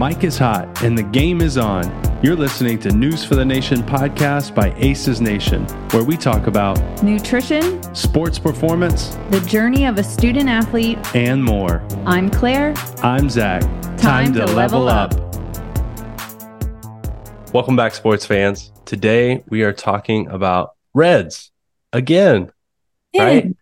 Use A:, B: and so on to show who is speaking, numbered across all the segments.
A: mic is hot and the game is on. You're listening to News for the Nation podcast by Aces Nation, where we talk about
B: nutrition,
A: sports performance,
B: the journey of a student athlete,
A: and more.
B: I'm Claire.
A: I'm Zack.
B: Time, Time to, to, level, level up. up.
A: Welcome back, sports fans. Today we are talking about Reds again, yeah. right?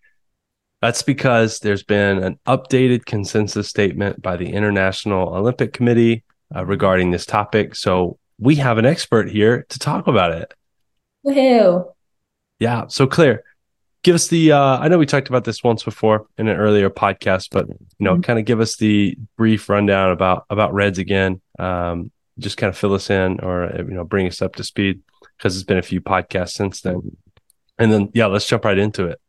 A: That's because there's been an updated consensus statement by the International Olympic Committee uh, regarding this topic. So we have an expert here to talk about it.
B: Woohoo.
A: Yeah. So Claire, give us the uh, I know we talked about this once before in an earlier podcast, but you know, mm-hmm. kind of give us the brief rundown about about Reds again. Um, just kind of fill us in or you know, bring us up to speed because it's been a few podcasts since then. And then yeah, let's jump right into it.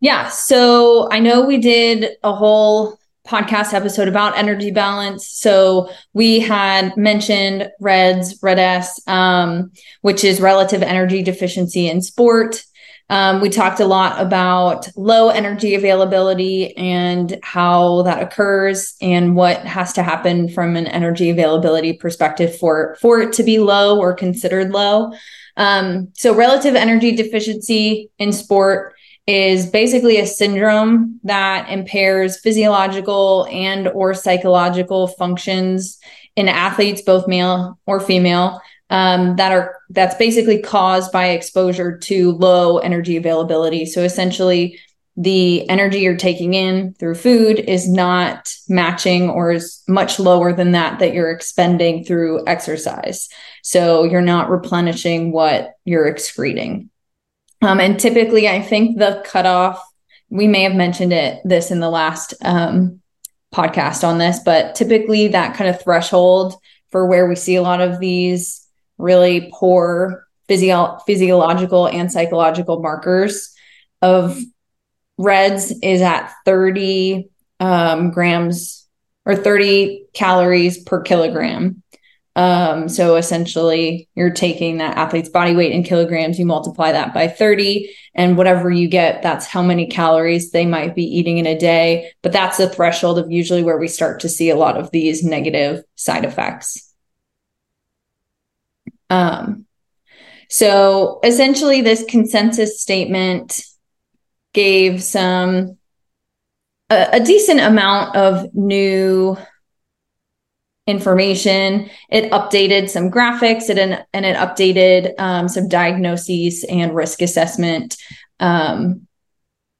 B: Yeah. So I know we did a whole podcast episode about energy balance. So we had mentioned REDS, RED-S, um, which is relative energy deficiency in sport. Um, we talked a lot about low energy availability and how that occurs and what has to happen from an energy availability perspective for, for it to be low or considered low. Um, so relative energy deficiency in sport is basically a syndrome that impairs physiological and or psychological functions in athletes both male or female um, that are that's basically caused by exposure to low energy availability. So essentially the energy you're taking in through food is not matching or is much lower than that that you're expending through exercise. So you're not replenishing what you're excreting um, and typically, I think the cutoff, we may have mentioned it this in the last um, podcast on this, but typically that kind of threshold for where we see a lot of these really poor physio- physiological and psychological markers of reds is at 30 um, grams or 30 calories per kilogram um, so essentially, you're taking that athlete's body weight in kilograms, you multiply that by 30, and whatever you get, that's how many calories they might be eating in a day. But that's the threshold of usually where we start to see a lot of these negative side effects. Um, so essentially, this consensus statement gave some a, a decent amount of new information. It updated some graphics it, and it updated um, some diagnoses and risk assessment um,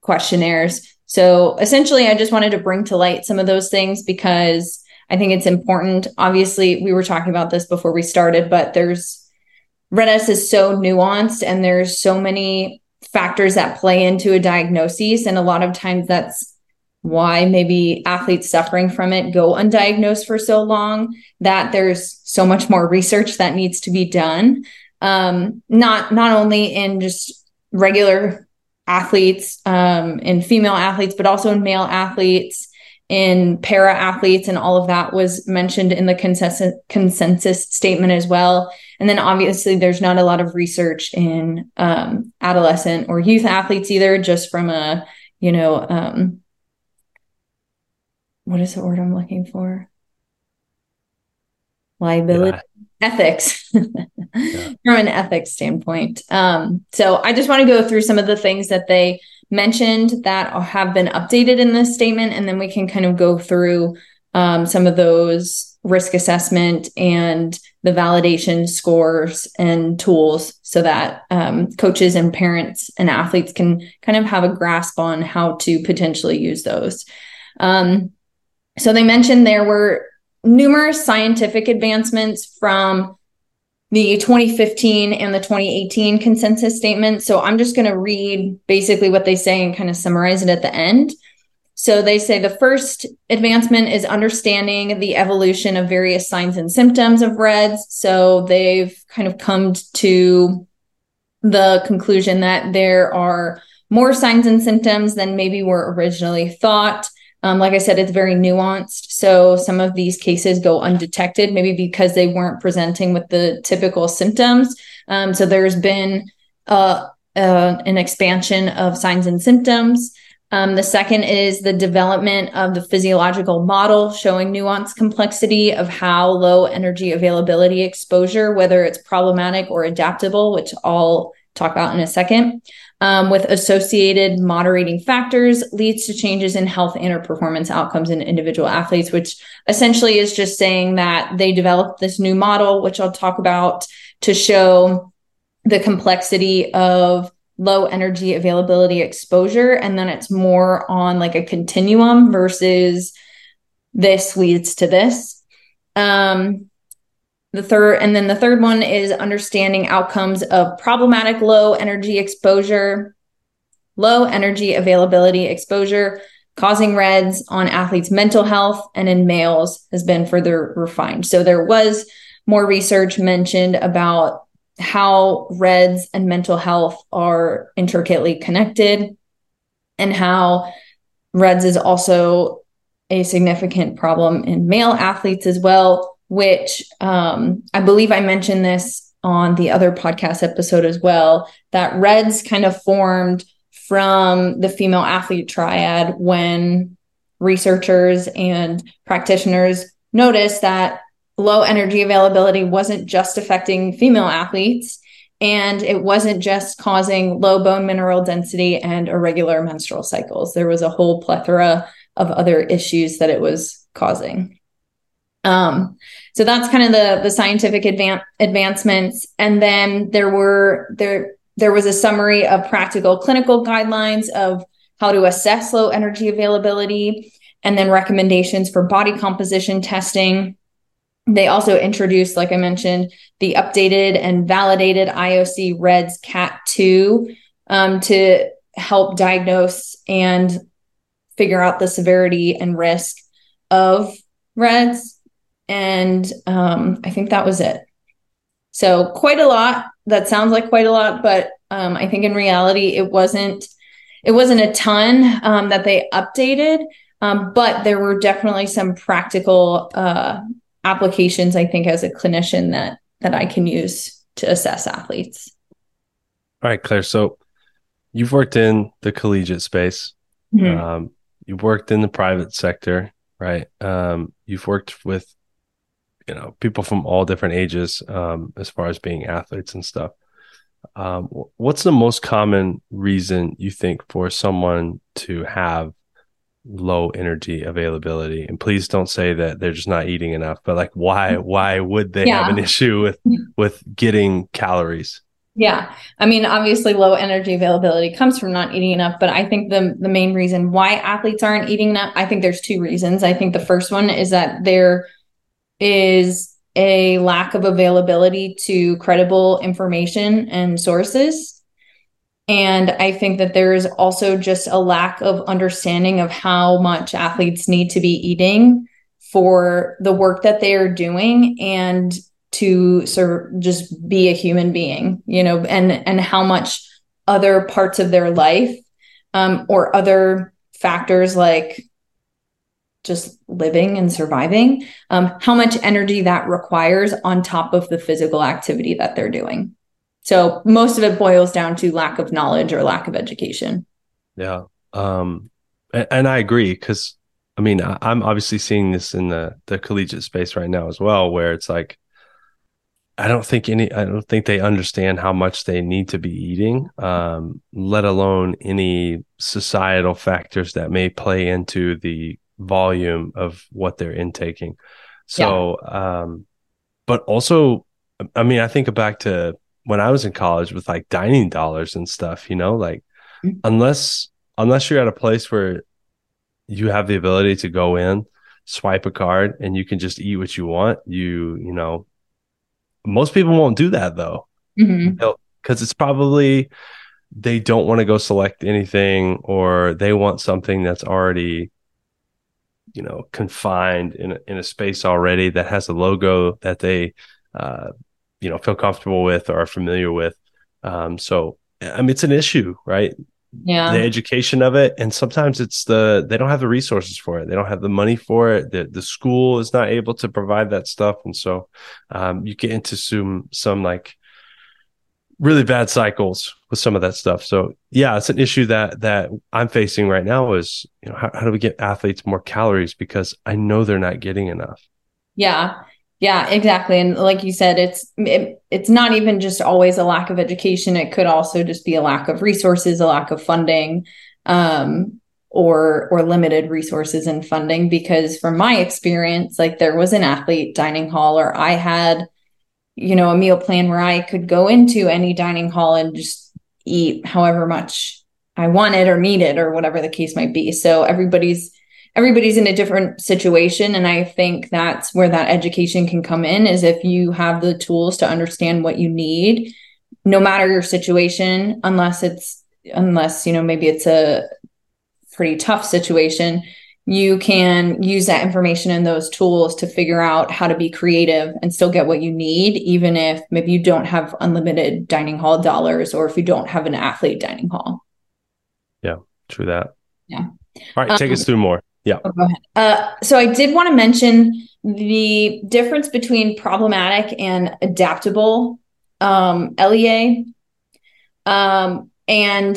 B: questionnaires. So essentially, I just wanted to bring to light some of those things because I think it's important. Obviously, we were talking about this before we started, but there's RED-S is so nuanced and there's so many factors that play into a diagnosis. And a lot of times that's why maybe athletes suffering from it go undiagnosed for so long that there's so much more research that needs to be done. Um, not not only in just regular athletes um, in female athletes but also in male athletes in para athletes and all of that was mentioned in the consensus consensus statement as well. And then obviously there's not a lot of research in um, adolescent or youth athletes either just from a you know um, what is the word I'm looking for? Liability yeah. ethics yeah. from an ethics standpoint. Um, so I just want to go through some of the things that they mentioned that have been updated in this statement, and then we can kind of go through um, some of those risk assessment and the validation scores and tools so that um, coaches and parents and athletes can kind of have a grasp on how to potentially use those. Um, so they mentioned there were numerous scientific advancements from the 2015 and the 2018 consensus statement. So I'm just going to read basically what they say and kind of summarize it at the end. So they say the first advancement is understanding the evolution of various signs and symptoms of REDS. So they've kind of come to the conclusion that there are more signs and symptoms than maybe were originally thought. Um, like I said, it's very nuanced. So some of these cases go undetected, maybe because they weren't presenting with the typical symptoms. Um, so there's been uh, uh, an expansion of signs and symptoms. Um, the second is the development of the physiological model showing nuanced complexity of how low energy availability exposure, whether it's problematic or adaptable, which I'll talk about in a second, um, with associated moderating factors leads to changes in health and or performance outcomes in individual athletes, which essentially is just saying that they developed this new model, which I'll talk about to show the complexity of low energy availability exposure. And then it's more on like a continuum versus this leads to this. Um the third and then the third one is understanding outcomes of problematic low energy exposure low energy availability exposure. Causing reds on athletes mental health and in males has been further refined. So there was more research mentioned about how reds and mental health are intricately connected and how reds is also a significant problem in male athletes as well which um, i believe i mentioned this on the other podcast episode as well that reds kind of formed from the female athlete triad when researchers and practitioners noticed that low energy availability wasn't just affecting female athletes and it wasn't just causing low bone mineral density and irregular menstrual cycles. There was a whole plethora of other issues that it was causing. Um, so that's kind of the the scientific advan- advancements, and then there were there there was a summary of practical clinical guidelines of how to assess low energy availability, and then recommendations for body composition testing they also introduced, like I mentioned, the updated and validated IOC REDS CAT 2 um, to help diagnose and figure out the severity and risk of REDS. And um, I think that was it. So, quite a lot. That sounds like quite a lot, but um, I think in reality, it wasn't. It wasn't a ton um, that they updated, um, but there were definitely some practical uh, applications I think as a clinician that that I can use to assess athletes.
A: All right, Claire. So you've worked in the collegiate space. Mm-hmm. Um, you've worked in the private sector, right? Um, you've worked with you know people from all different ages um, as far as being athletes and stuff. Um, what's the most common reason you think for someone to have low energy availability? And please don't say that they're just not eating enough but like why why would they yeah. have an issue with with getting calories?
B: Yeah. I mean obviously low energy availability comes from not eating enough but i think the the main reason why athletes aren't eating enough i think there's two reasons. I think the first one is that there is a lack of availability to credible information and sources. And I think that there is also just a lack of understanding of how much athletes need to be eating for the work that they are doing and to sort of just be a human being, you know, and and how much other parts of their life um, or other factors like just living and surviving, um, how much energy that requires on top of the physical activity that they're doing. So most of it boils down to lack of knowledge or lack of education.
A: Yeah. Um, and, and I agree because I mean, I'm obviously seeing this in the the collegiate space right now as well, where it's like, I don't think any, I don't think they understand how much they need to be eating, um, let alone any societal factors that may play into the volume of what they're intaking. So, yeah. um, but also, I mean, I think back to when I was in college with like dining dollars and stuff, you know, like mm-hmm. unless unless you're at a place where you have the ability to go in, swipe a card and you can just eat what you want, you, you know, most people won't do that though. Mm-hmm. Cuz it's probably they don't want to go select anything or they want something that's already you know confined in a, in a space already that has a logo that they uh, you know feel comfortable with or are familiar with. Um, so I mean, it's an issue, right?
B: Yeah.
A: The education of it, and sometimes it's the they don't have the resources for it. They don't have the money for it. The the school is not able to provide that stuff, and so um, you get into some some like really bad cycles with some of that stuff. So yeah, it's an issue that that I'm facing right now is, you know, how, how do we get athletes more calories because I know they're not getting enough.
B: Yeah. Yeah, exactly. And like you said, it's it, it's not even just always a lack of education. It could also just be a lack of resources, a lack of funding, um, or or limited resources and funding. Because from my experience, like there was an athlete dining hall, or I had, you know, a meal plan where I could go into any dining hall and just eat however much I wanted or needed, or whatever the case might be. So everybody's everybody's in a different situation and i think that's where that education can come in is if you have the tools to understand what you need no matter your situation unless it's unless you know maybe it's a pretty tough situation you can use that information and those tools to figure out how to be creative and still get what you need even if maybe you don't have unlimited dining hall dollars or if you don't have an athlete dining hall
A: yeah true that
B: yeah
A: all right take um, us through more yeah.
B: Oh, go ahead. Uh, so I did want to mention the difference between problematic and adaptable um, LEA. Um, and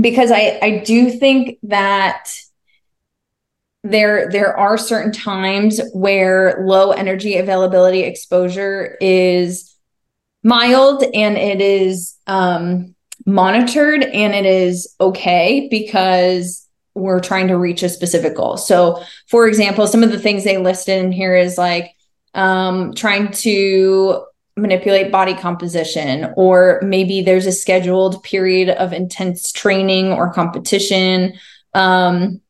B: because I, I do think that there there are certain times where low energy availability exposure is mild and it is um, monitored and it is okay because we're trying to reach a specific goal. So, for example, some of the things they listed in here is like um, trying to manipulate body composition, or maybe there's a scheduled period of intense training or competition. Um,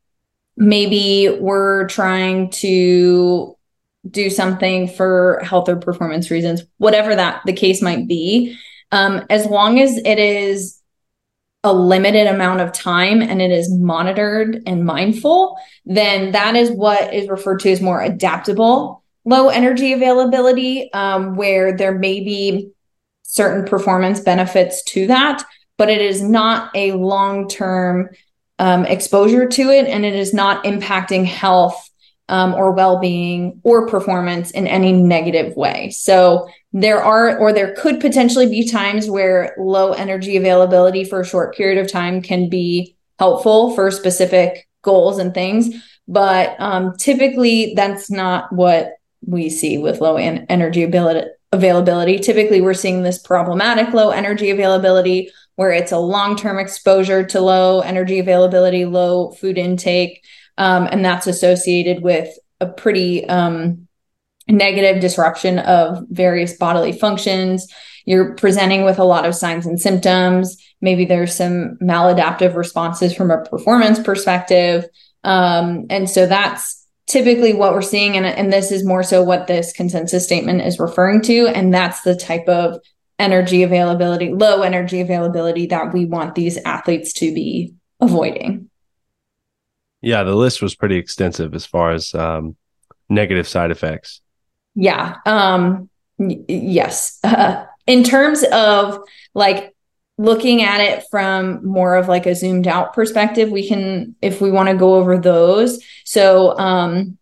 B: maybe we're trying to do something for health or performance reasons, whatever that the case might be. Um, as long as it is a limited amount of time and it is monitored and mindful, then that is what is referred to as more adaptable low energy availability, um, where there may be certain performance benefits to that, but it is not a long term um, exposure to it and it is not impacting health um, or well being or performance in any negative way. So there are or there could potentially be times where low energy availability for a short period of time can be helpful for specific goals and things but um, typically that's not what we see with low en- energy ability availability typically we're seeing this problematic low energy availability where it's a long-term exposure to low energy availability low food intake um, and that's associated with a pretty um, negative disruption of various bodily functions. You're presenting with a lot of signs and symptoms. Maybe there's some maladaptive responses from a performance perspective. Um, and so that's typically what we're seeing. And, and this is more so what this consensus statement is referring to. And that's the type of energy availability, low energy availability that we want these athletes to be avoiding.
A: Yeah, the list was pretty extensive as far as um, negative side effects.
B: Yeah. Um, y- yes. Uh, in terms of like looking at it from more of like a zoomed out perspective, we can, if we want to go over those. So, um,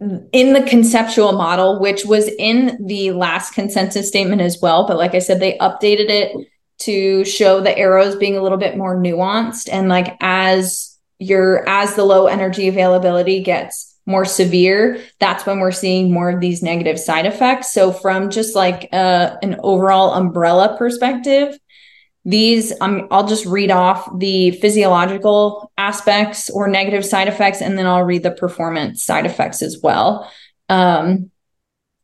B: in the conceptual model, which was in the last consensus statement as well, but like I said, they updated it to show the arrows being a little bit more nuanced and like as your as the low energy availability gets more severe, that's when we're seeing more of these negative side effects. So, from just like uh, an overall umbrella perspective, these um, I'll just read off the physiological aspects or negative side effects, and then I'll read the performance side effects as well. Um,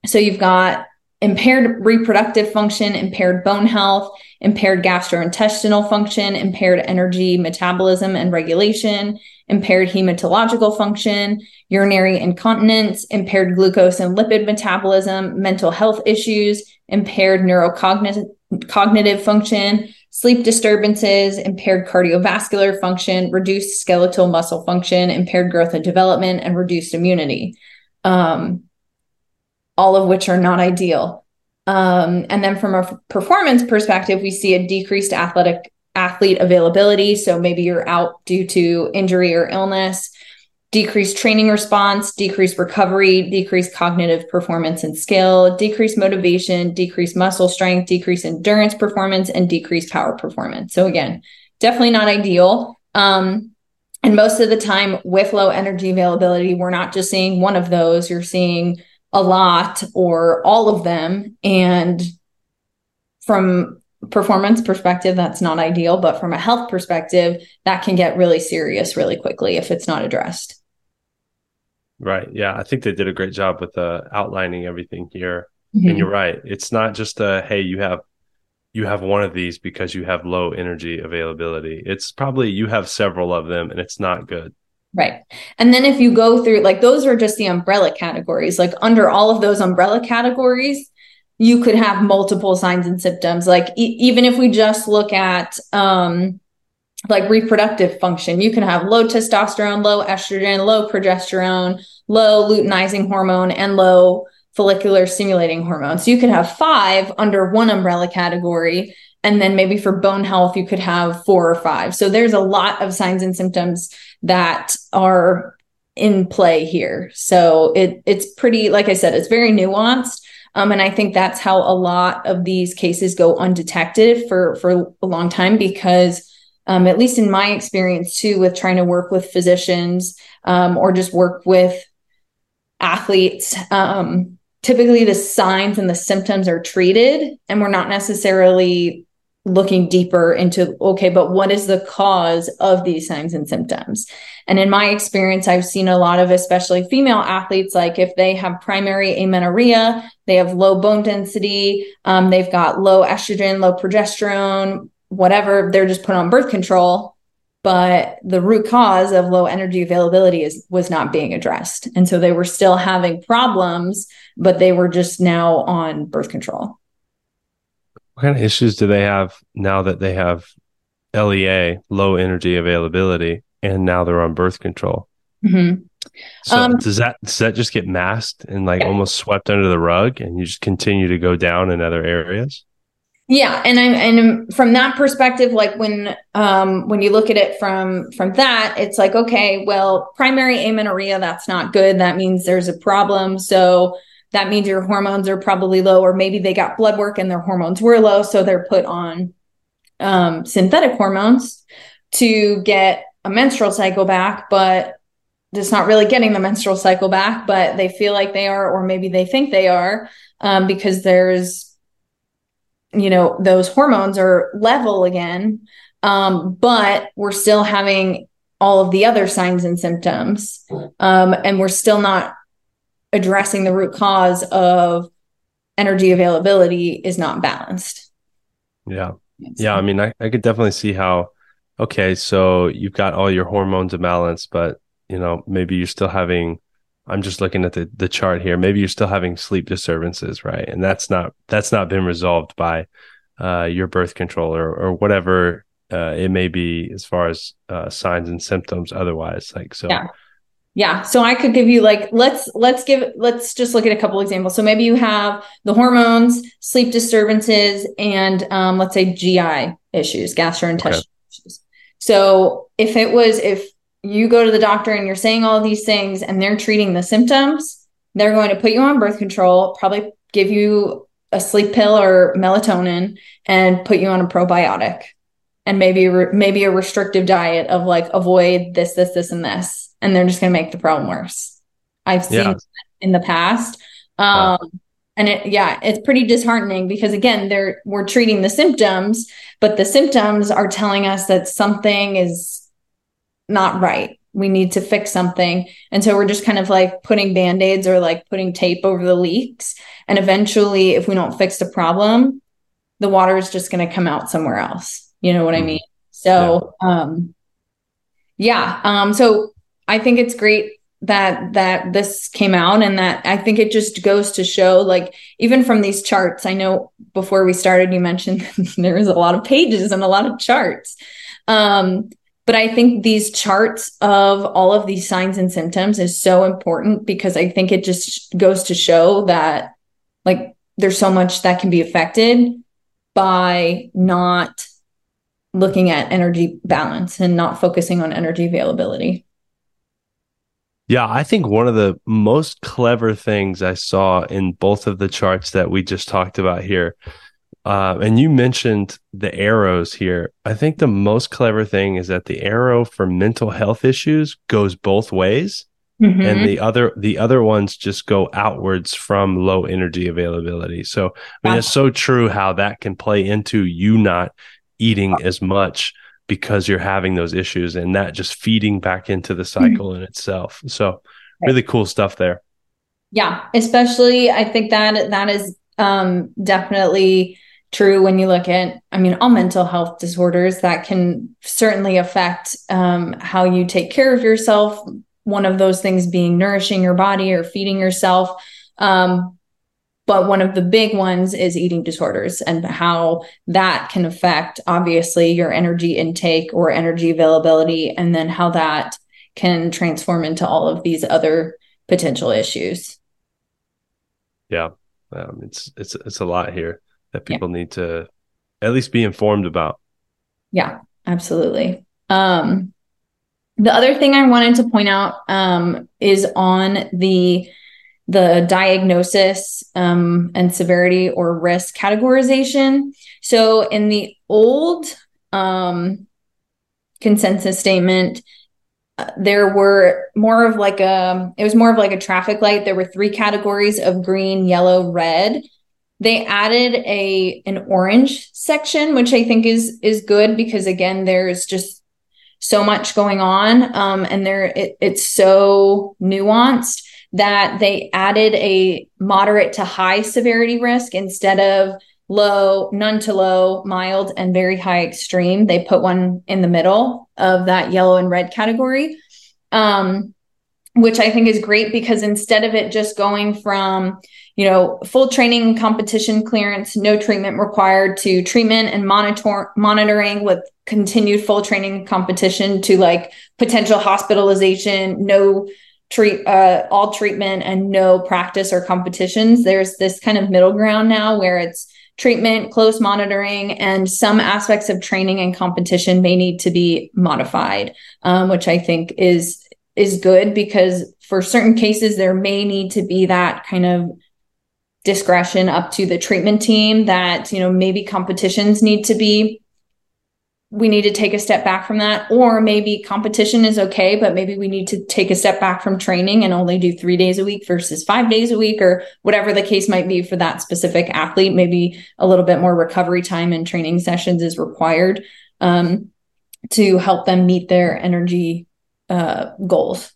B: so you've got impaired reproductive function, impaired bone health, impaired gastrointestinal function, impaired energy metabolism and regulation, impaired hematological function, urinary incontinence, impaired glucose and lipid metabolism, mental health issues, impaired neurocognitive function, sleep disturbances, impaired cardiovascular function, reduced skeletal muscle function, impaired growth and development, and reduced immunity, um, all of which are not ideal. Um, and then from a performance perspective, we see a decreased athletic athlete availability. So maybe you're out due to injury or illness, decreased training response, decreased recovery, decreased cognitive performance and skill, decreased motivation, decreased muscle strength, decreased endurance performance, and decreased power performance. So, again, definitely not ideal. Um, and most of the time, with low energy availability, we're not just seeing one of those, you're seeing a lot or all of them. And from performance perspective, that's not ideal. But from a health perspective, that can get really serious really quickly if it's not addressed.
A: Right. Yeah. I think they did a great job with uh, outlining everything here. Mm-hmm. And you're right. It's not just a, hey, you have you have one of these because you have low energy availability. It's probably you have several of them and it's not good.
B: Right. And then if you go through like those are just the umbrella categories. Like under all of those umbrella categories, you could have multiple signs and symptoms. Like e- even if we just look at um like reproductive function. You can have low testosterone, low estrogen, low progesterone, low luteinizing hormone, and low follicular stimulating hormone. So you could have five under one umbrella category. And then maybe for bone health, you could have four or five. So there's a lot of signs and symptoms that are in play here. So it it's pretty, like I said, it's very nuanced. Um, and I think that's how a lot of these cases go undetected for for a long time because um, at least in my experience too, with trying to work with physicians um, or just work with athletes, um, typically the signs and the symptoms are treated, and we're not necessarily looking deeper into okay, but what is the cause of these signs and symptoms? And in my experience, I've seen a lot of, especially female athletes, like if they have primary amenorrhea, they have low bone density, um, they've got low estrogen, low progesterone, whatever, they're just put on birth control. But the root cause of low energy availability is was not being addressed. And so they were still having problems, but they were just now on birth control.
A: What kind of issues do they have now that they have LEA, low energy availability, and now they're on birth control? Mm-hmm. So um, does that does that just get masked and like yeah. almost swept under the rug, and you just continue to go down in other areas?
B: Yeah, and I'm and from that perspective, like when um when you look at it from from that, it's like okay, well, primary amenorrhea that's not good. That means there's a problem. So that means your hormones are probably low, or maybe they got blood work and their hormones were low, so they're put on um, synthetic hormones to get a menstrual cycle back, but it's not really getting the menstrual cycle back, but they feel like they are, or maybe they think they are, um, because there's you know those hormones are level again um, but we're still having all of the other signs and symptoms um, and we're still not addressing the root cause of energy availability is not balanced.
A: Yeah. Yeah i mean I, I could definitely see how okay so you've got all your hormones imbalanced but you know maybe you're still having I'm just looking at the the chart here. Maybe you're still having sleep disturbances, right? And that's not that's not been resolved by uh, your birth control or or whatever uh, it may be as far as uh, signs and symptoms. Otherwise, like so.
B: Yeah. Yeah. So I could give you like let's let's give let's just look at a couple examples. So maybe you have the hormones, sleep disturbances, and um, let's say GI issues, gastrointestinal okay. issues. So if it was if you go to the doctor and you're saying all these things and they're treating the symptoms, they're going to put you on birth control, probably give you a sleep pill or melatonin and put you on a probiotic and maybe maybe a restrictive diet of like avoid this this this and this and they're just going to make the problem worse. I've seen yeah. in the past. Um, wow. and it yeah, it's pretty disheartening because again, they're we're treating the symptoms, but the symptoms are telling us that something is not right. We need to fix something. And so we're just kind of like putting band aids or like putting tape over the leaks. And eventually, if we don't fix the problem, the water is just going to come out somewhere else. You know what mm I mm-hmm. mean? So, yeah. um, yeah. Um, so I think it's great that that this came out and that I think it just goes to show like even from these charts I know before we started you mentioned there was a lot of pages and a lot of charts um but I think these charts of all of these signs and symptoms is so important because I think it just goes to show that like there's so much that can be affected by not looking at energy balance and not focusing on energy availability.
A: Yeah, I think one of the most clever things I saw in both of the charts that we just talked about here, uh, and you mentioned the arrows here. I think the most clever thing is that the arrow for mental health issues goes both ways. Mm-hmm. and the other the other ones just go outwards from low energy availability so i mean it's so true how that can play into you not eating as much because you're having those issues and that just feeding back into the mm-hmm. cycle mm-hmm. in itself. So really cool stuff there.
B: Yeah, especially I think that that is um, definitely true when you look at i mean all mental health disorders that can certainly affect um, how you take care of yourself. One of those things being nourishing your body or feeding yourself. Um, but one of the big ones is eating disorders and how that can affect, obviously, your energy intake or energy availability, and then how that can transform into all of these other potential issues.
A: Yeah, um, it's it's it's a lot here that people yeah. need to at least be informed about.
B: Yeah, absolutely. Um, the other thing I wanted to point out um, is on the the diagnosis um, and severity or risk categorization. So in the old um, consensus statement, uh, there were more of like a it was more of like a traffic light there were three categories of green yellow red they added a an orange section which i think is is good because again there's just so much going on um, and there it, it's so nuanced that they added a moderate to high severity risk instead of low, none to low, mild, and very high extreme. They put one in the middle of that yellow and red category, um, which I think is great because instead of it just going from, you know, full training competition clearance, no treatment required to treatment and monitor monitoring with continued full training competition to like potential hospitalization, no treat uh, all treatment and no practice or competitions. There's this kind of middle ground now where it's treatment, close monitoring, and some aspects of training and competition may need to be modified, um, which I think is is good because for certain cases there may need to be that kind of discretion up to the treatment team that you know maybe competitions need to be we need to take a step back from that. Or maybe competition is okay but maybe we need to take a step back from training and only do 3 days a week versus 5 days a week or whatever the case might be for that specific athlete. Maybe a little bit more recovery time and training sessions is required um, to help them meet their energy uh, goals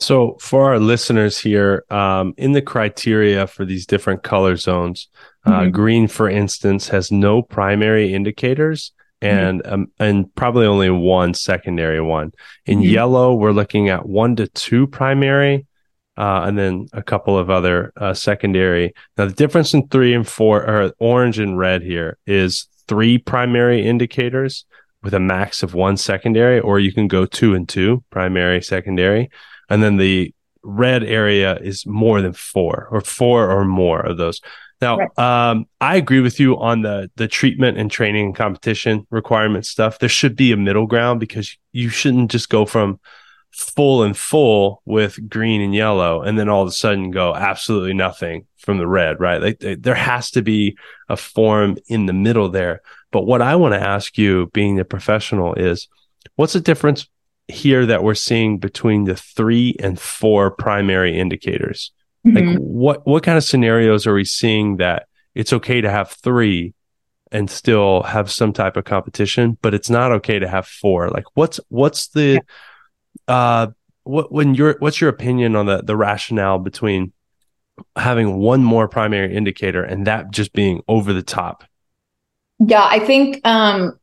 A: so for our listeners here um, in the criteria for these different color zones uh, mm-hmm. green for instance has no primary indicators Mm-hmm. and mm-hmm. um, and probably only one secondary one. In mm-hmm. yellow, we're looking at one to two primary, uh, and then a couple of other uh, secondary. Now, the difference in three and four, or orange and red here, is three primary indicators with a max of one secondary, or you can go two and two, primary, secondary, and then the red area is more than four, or four or more of those. Now, right. um, I agree with you on the the treatment and training and competition requirement stuff. There should be a middle ground because you shouldn't just go from full and full with green and yellow and then all of a sudden go absolutely nothing from the red, right? Like they, there has to be a form in the middle there. But what I want to ask you, being the professional, is what's the difference here that we're seeing between the three and four primary indicators? Mm-hmm. Like what what kind of scenarios are we seeing that it's okay to have three and still have some type of competition, but it's not okay to have four? Like what's what's the yeah. Uh what when your what's your opinion on the the rationale between having one more primary indicator and that just being over the top?
B: Yeah, I think um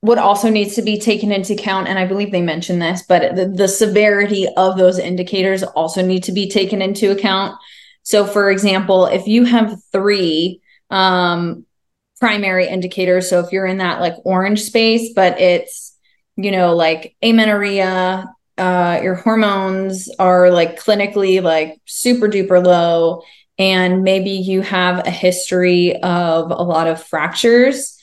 B: what also needs to be taken into account, and I believe they mentioned this, but the, the severity of those indicators also need to be taken into account. So, for example, if you have three um, primary indicators, so if you're in that like orange space, but it's, you know, like amenorrhea, uh, your hormones are like clinically like super duper low, and maybe you have a history of a lot of fractures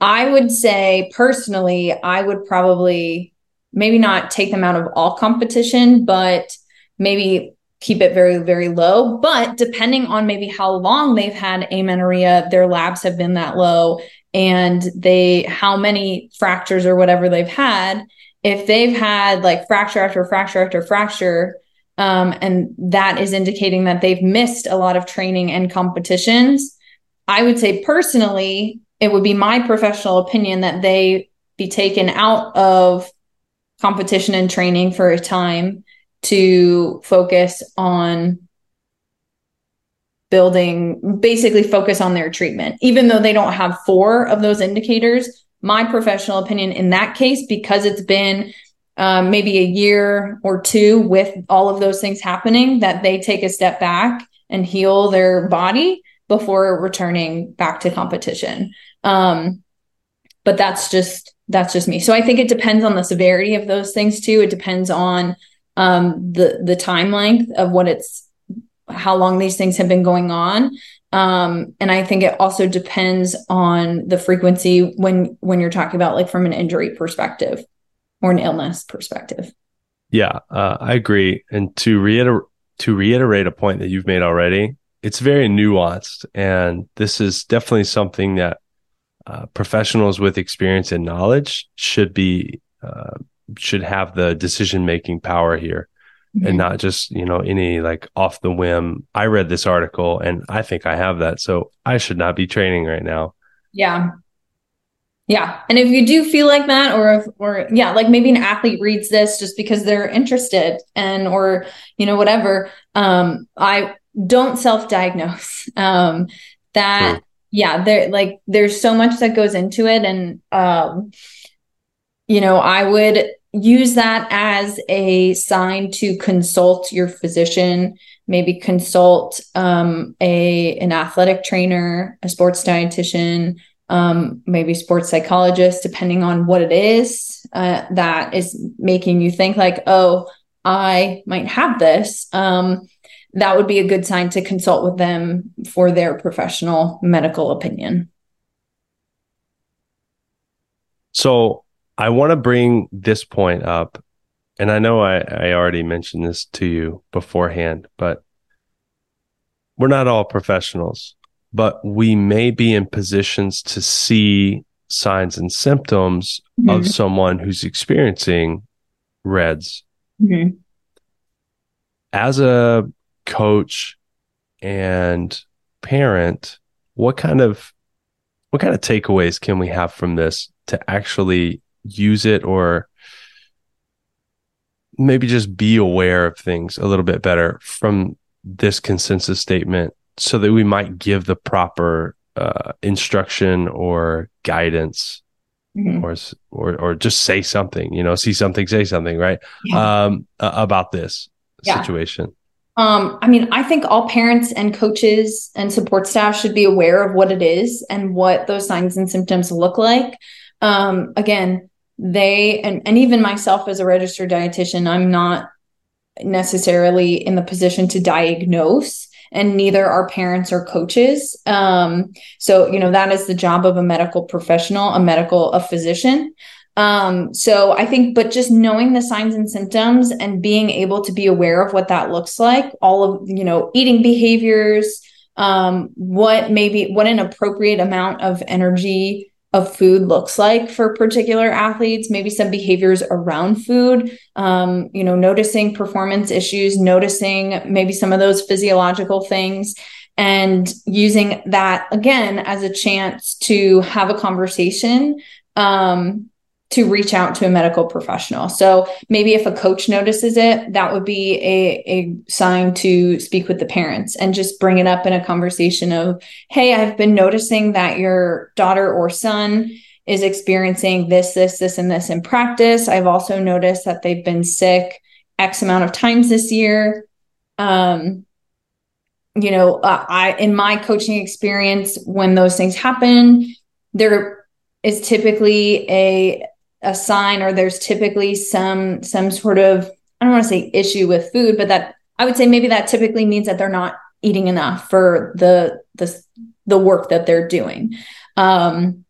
B: I would say personally, I would probably maybe not take them out of all competition, but maybe keep it very, very low. But depending on maybe how long they've had amenorrhea, their labs have been that low and they, how many fractures or whatever they've had, if they've had like fracture after fracture after fracture, um, and that is indicating that they've missed a lot of training and competitions, I would say personally, it would be my professional opinion that they be taken out of competition and training for a time to focus on building basically focus on their treatment. Even though they don't have four of those indicators my professional opinion in that case because it's been um, maybe a year or two with all of those things happening that they take a step back and heal their body before returning back to competition. Um, but that's just that's just me. So i think it depends on the severity of those things too. It depends on um, the the time length of what it's how long these things have been going on. Um, and i think it also depends on the frequency when when you're talking about like from an injury perspective or an illness perspective.
A: Yeah uh, i agree. And to reiterate to reiterate a point that you've made already it's very nuanced. And this is definitely something that uh, professionals with experience and knowledge should be uh, should have the decision making power here mm-hmm. and not just you know any like off the whim. I read this article and i think i have that so i should not be training right now.
B: Yeah. Yeah. And if you do feel like that or if or yeah like maybe an athlete reads this just because they're interested and or you know whatever um i don't self-diagnose. Um that sure. yeah there like there's so much that goes into it and um you know i would use that as a sign to consult your physician maybe consult um, a an athletic trainer a sports dietitian um, maybe sports psychologist depending on what it is uh, that is making you think like oh i might have this. Um, that would be a good sign to consult with them for their professional medical opinion.
A: So I want to bring this point up, and I know I, I already mentioned this to you beforehand, but we're not all professionals, but we may be in positions to see signs and symptoms mm-hmm. of someone who's experiencing RED-S. Mm-hmm. As a coach and parent, what kind of what kind of takeaways can we have from this to actually use it or maybe just be aware of things a little bit better from this consensus statement so that we might give the proper uh, instruction or guidance mm-hmm. or, or or just say something you know see something say something right yeah. um, uh, about this yeah. situation
B: um, I mean, I think all parents and coaches and support staff should be aware of what it is and what those signs and symptoms look like. Um, again, they and, and even myself as a registered dietitian i'm not necessarily in the position to diagnose and neither are parents or coaches. Um, so you know that is the job of a medical professional a medical a physician. Um, so i think but just knowing the signs and symptoms and being able to be aware of what that looks like all of you know eating behaviors um, what maybe what an appropriate amount of energy of food looks like for particular athletes, maybe some behaviors around food, um, you know, noticing performance issues, noticing maybe some of those physiological things, and using that again as a chance to have a conversation um, to reach out to a medical professional. So maybe if a coach notices it, that would be a, a sign to speak with the parents and just bring it up in a conversation of, hey, I've been noticing that your daughter or son is experiencing this, this, this, and this in practice. I've also noticed that they've been sick X amount of times this year. Um, you know, uh, I in my coaching experience, when those things happen, there is typically a a sign or there's typically some some sort of I don't want to say issue with food, but that I would say maybe that typically means that they're not eating enough for the the the work that they're doing. Um,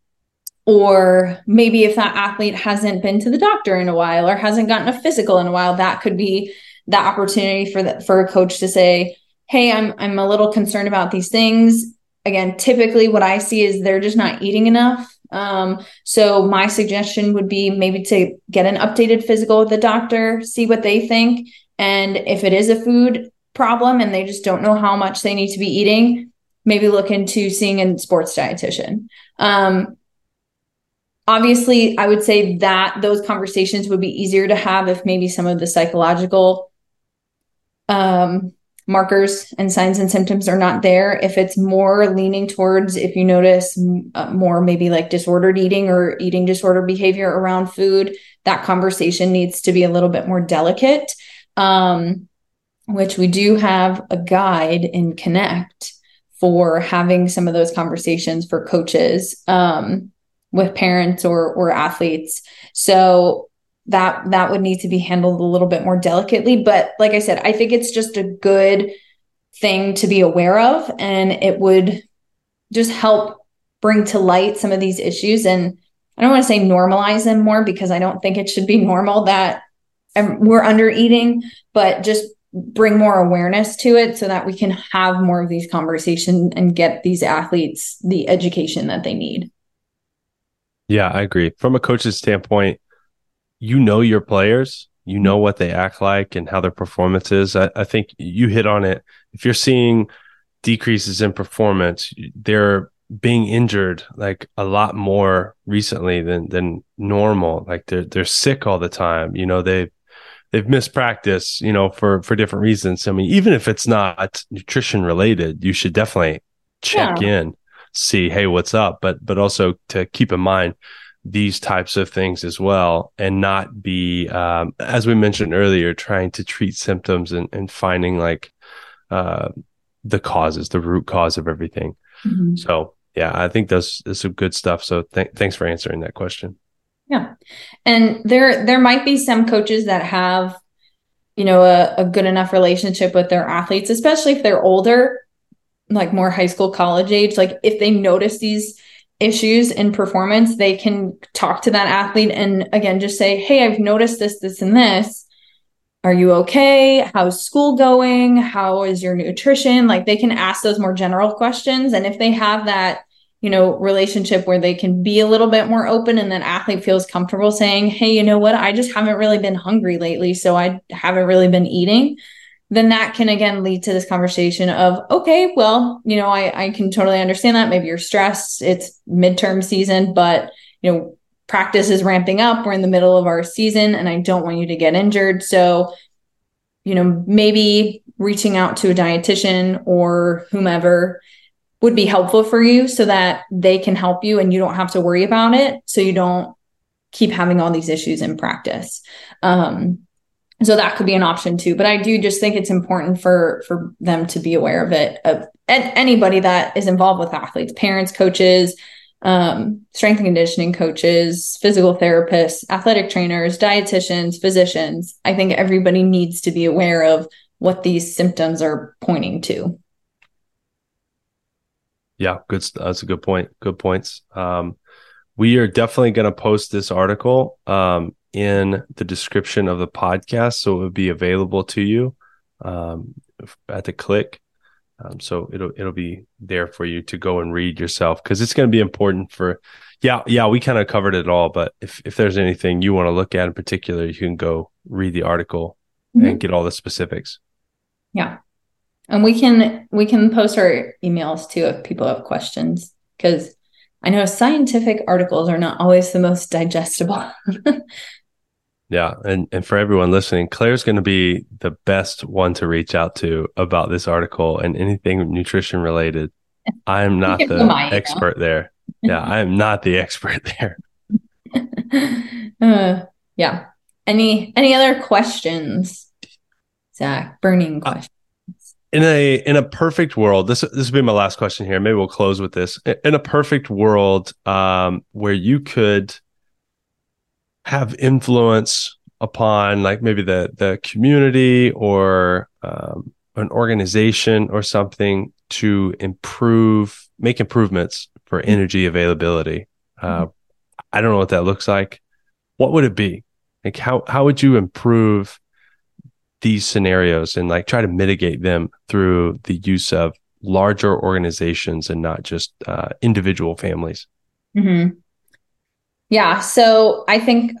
B: or maybe if that athlete hasn't been to the doctor in a while or hasn't gotten a physical in a while, that could be that opportunity for the, for a coach to say, "Hey, I'm I'm a little concerned about these things." Again, typically what I see is they're just not eating enough. Um, so my suggestion would be maybe to get an updated physical with the doctor, see what they think, and if it is a food problem and they just don't know how much they need to be eating, maybe look into seeing a sports dietitian. Um, obviously i would say that those conversations would be easier to have if maybe some of the psychological um, markers and signs and symptoms are not there if it's more leaning towards if you notice uh, more maybe like disordered eating or eating disorder behavior around food that conversation needs to be a little bit more delicate um, which we do have a guide in connect for having some of those conversations for coaches um, with parents or or athletes. So that that would need to be handled a little bit more delicately, but like I said, I think it's just a good thing to be aware of and it would just help bring to light some of these issues and I don't want to say normalize them more because I don't think it should be normal that um, we're under eating, but just bring more awareness to it so that we can have more of these conversations and get these athletes the education that they need.
A: Yeah, I agree. From a coach's standpoint, you know your players, you know what they act like and how their performance is. I, I think you hit on it. If you're seeing decreases in performance, they're being injured like a lot more recently than than normal. Like they're they're sick all the time. You know, they they've missed practice, you know, for for different reasons. I mean, even if it's not nutrition related, you should definitely check yeah. in see, hey, what's up? But but also to keep in mind these types of things as well, and not be, um, as we mentioned earlier, trying to treat symptoms and, and finding like uh, the causes, the root cause of everything. Mm-hmm. So yeah, I think that's, that's some good stuff. So th- thanks for answering that question.
B: Yeah, and there there might be some coaches that have you know a, a good enough relationship with their athletes, especially if they're older like more high school college age like if they notice these issues in performance they can talk to that athlete and again just say hey i've noticed this this and this. Are you okay? How's school going? How is your nutrition? Like they can ask those more general questions and if they have that you know relationship where they can be a little bit more open and then athlete feels comfortable saying hey you know what? I just haven't really been hungry lately so i haven't really been eating then that can again lead to this conversation of okay well you know i i can totally understand that. Maybe you're stressed. It's midterm season but you know practice is ramping up. We're in the middle of our season and i don't want you to get injured. So you know maybe reaching out to a dietitian or whomever would be helpful for you so that they can help you and you don't have to worry about it. So you don't keep having all these issues in practice. Um, so that could be an option too but i do just think it's important for for them to be aware of it of and anybody that is involved with athletes parents coaches um, strength and conditioning coaches physical therapists athletic trainers dietitians physicians. I think everybody needs to be aware of what these symptoms are pointing to.
A: Yeah good that's a good point good points. Um, we are definitely going to post this article um, in the description of the podcast, so it will be available to you um, at the click. Um, so it'll it'll be there for you to go and read yourself because it's going to be important for. Yeah, yeah, we kind of covered it all, but if if there's anything you want to look at in particular, you can go read the article mm-hmm. and get all the specifics.
B: Yeah, and we can we can post our emails too if people have questions because I know scientific articles are not always the most digestible.
A: Yeah, and and for everyone listening, Claire's going to be the best one to reach out to about this article and anything nutrition related. I am not the expert there. Yeah, I am not the expert there.
B: uh, yeah. Any any other questions, Zack? Burning uh, questions.
A: in a in a perfect world, this this would be my last question here. Maybe we'll close with this. In a perfect world, um, where you could have influence upon like maybe the the community or um, an organization or something to improve make improvements for mm-hmm. energy availability uh, mm-hmm. i don't know what that looks like what would it be like how how would you improve these scenarios and like try to mitigate them through the use of larger organizations and not just uh, individual families?
B: Mm-hmm. Yeah. So I think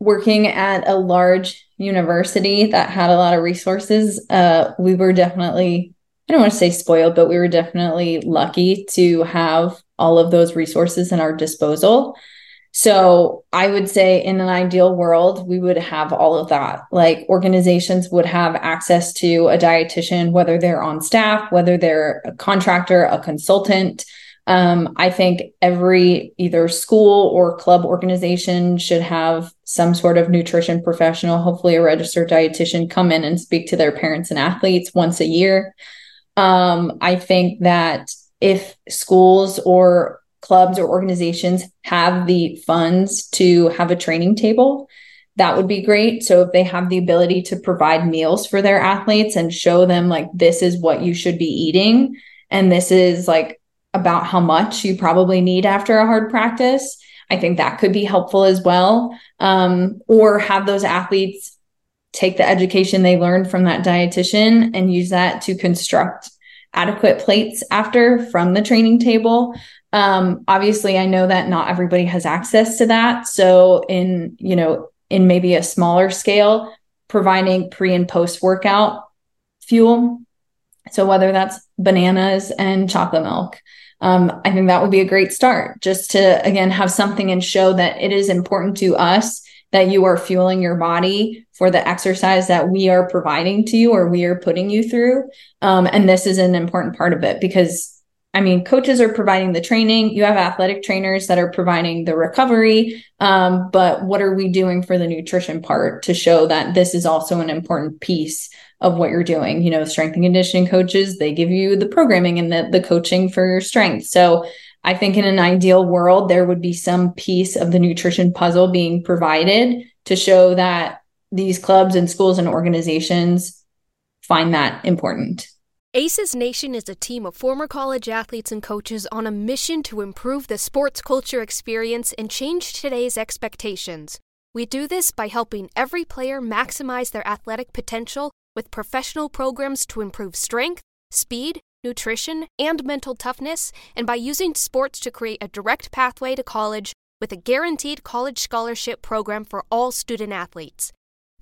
B: working at a large university that had a lot of resources, uh, we were definitely, I don't want to say spoiled, but we were definitely lucky to have all of those resources in our disposal. So I would say in an ideal world, we would have all of that. Like organizations would have access to a dietitian, whether they're on staff, whether they're a contractor, a consultant. Um, I think every either school or club organization should have some sort of nutrition professional, hopefully a registered dietitian, come in and speak to their parents and athletes once a year. Um, I think that if schools or clubs or organizations have the funds to have a training table, that would be great. So if they have the ability to provide meals for their athletes and show them like this is what you should be eating and this is like about how much you probably need after a hard practice. I think that could be helpful as well. Um, or have those athletes take the education they learned from that dietitian and use that to construct adequate plates after from the training table. Um, obviously, I know that not everybody has access to that. So, in you know, in maybe a smaller scale, providing pre and post workout fuel. So, whether that's bananas and chocolate milk, um, I think that would be a great start just to, again, have something and show that it is important to us that you are fueling your body for the exercise that we are providing to you or we are putting you through. Um, and this is an important part of it because I mean, coaches are providing the training. You have athletic trainers that are providing the recovery. Um, but what are we doing for the nutrition part to show that this is also an important piece of what you're doing. You know, strength and conditioning coaches, they give you the programming and the, the coaching for your strength. So I think in an ideal world, there would be some piece of the nutrition puzzle being provided to show that these clubs and schools and organizations find that important.
C: ACES Nation is a team of former college athletes and coaches on a mission to improve the sports culture experience and change today's expectations. We do this by helping every player maximize their athletic potential with professional programs to improve strength, speed, nutrition, and mental toughness, and by using sports to create a direct pathway to college with a guaranteed college scholarship program for all student athletes.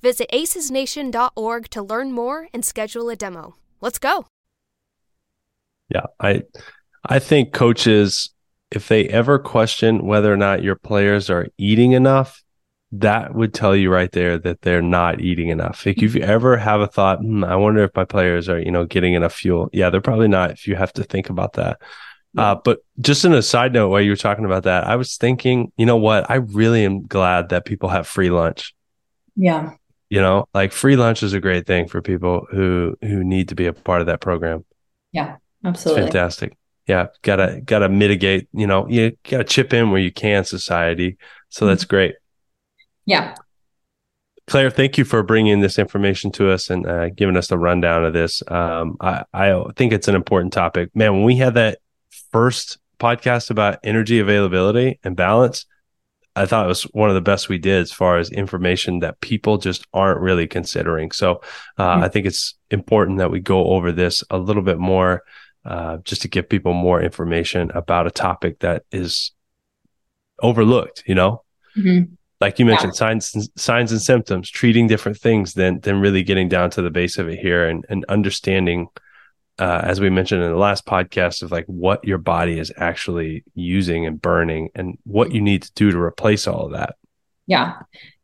C: Visit acesnation.org to learn more and schedule a demo. Let's go.
A: Yeah, I I think coaches if they ever question whether or not your players are eating enough, that would tell you right there that they're not eating enough. Like if you mm-hmm. ever have a thought, hmm, I wonder if my players are, you know, getting enough fuel. Yeah, they're probably not. If you have to think about that. Uh, but just in a side note, while you were talking about that, I was thinking, you know what? I really am glad that people have free lunch.
B: Yeah.
A: You know, like free lunch is a great thing for people who who need to be a part of that program.
B: Yeah, absolutely.
A: It's fantastic. Yeah, gotta gotta mitigate. You know, you gotta chip in where you can, society. So mm-hmm. that's great.
B: Yeah.
A: Claire, thank you for bringing this information to us and uh, giving us the rundown of this. Um, I, I think it's an important topic. Man, when we had that first podcast about energy availability and balance, I thought it was one of the best we did as far as information that people just aren't really considering. So uh, mm-hmm. I think it's important that we go over this a little bit more uh, just to give people more information about a topic that is overlooked, you know? Mm-hmm like you mentioned, yeah. signs signs and symptoms, treating different things than than really getting down to the base of it here and and understanding, uh, as we mentioned in the last podcast, of like what your body is actually using and burning, and what you need to do to replace all of that.
B: Yeah,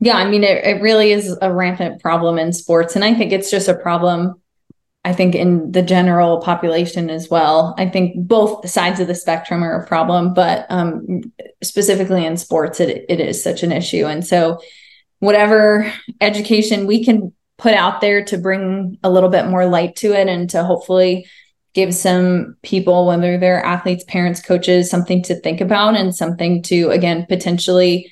B: yeah. I mean, it, it really is a rampant problem in sports, and I think it's just a problem I think in the general population as well. I think both sides of the spectrum are a problem, but um, specifically in sports, it, it is such an issue. And so, whatever education we can put out there to bring a little bit more light to it and to hopefully give some people, whether they're athletes, parents, coaches, something to think about and something to, again, potentially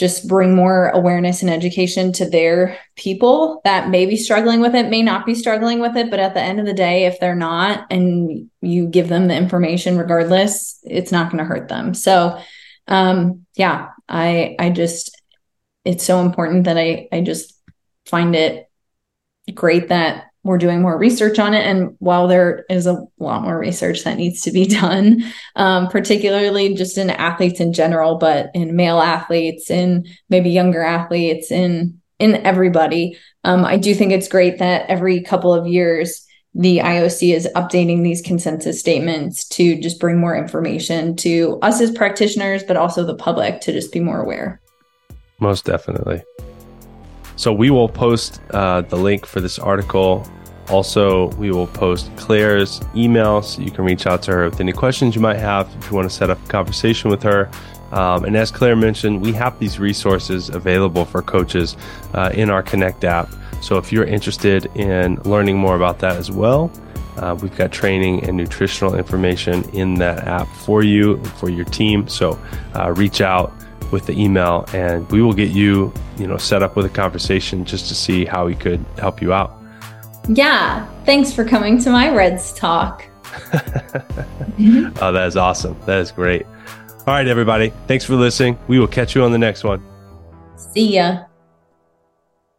B: just bring more awareness and education to their people that may be struggling with it, may not be struggling with it. But at the end of the day, if they're not and you give them the information regardless, it's not going to hurt them. So, um, yeah, I, I just, it's so important that I, I just find it great that we're doing more research on it. And while there is a lot more research that needs to be done, um, particularly just in athletes in general, but in male athletes, in maybe younger athletes, in in everybody, um, I do think it's great that every couple of years the IOC is updating these consensus statements to just bring more information to us as practitioners, but also the public to just be more aware.
A: Most definitely. So we will post uh, the link for this article. Also, we will post Claire's email so you can reach out to her with any questions you might have if you want to set up a conversation with her. Um, and as Claire mentioned, we have these resources available for coaches uh, in our Connect app. So if you're interested in learning more about that as well, uh, we've got training and nutritional information in that app for you, for your team. So uh, reach out with the email and we will get you, you know, set up with a conversation just to see how we could help you out.
B: Yeah. Thanks for coming to my REDs talk.
A: oh, that is awesome. That is great. All right, everybody. Thanks for listening. We will catch you on the next one.
B: See ya.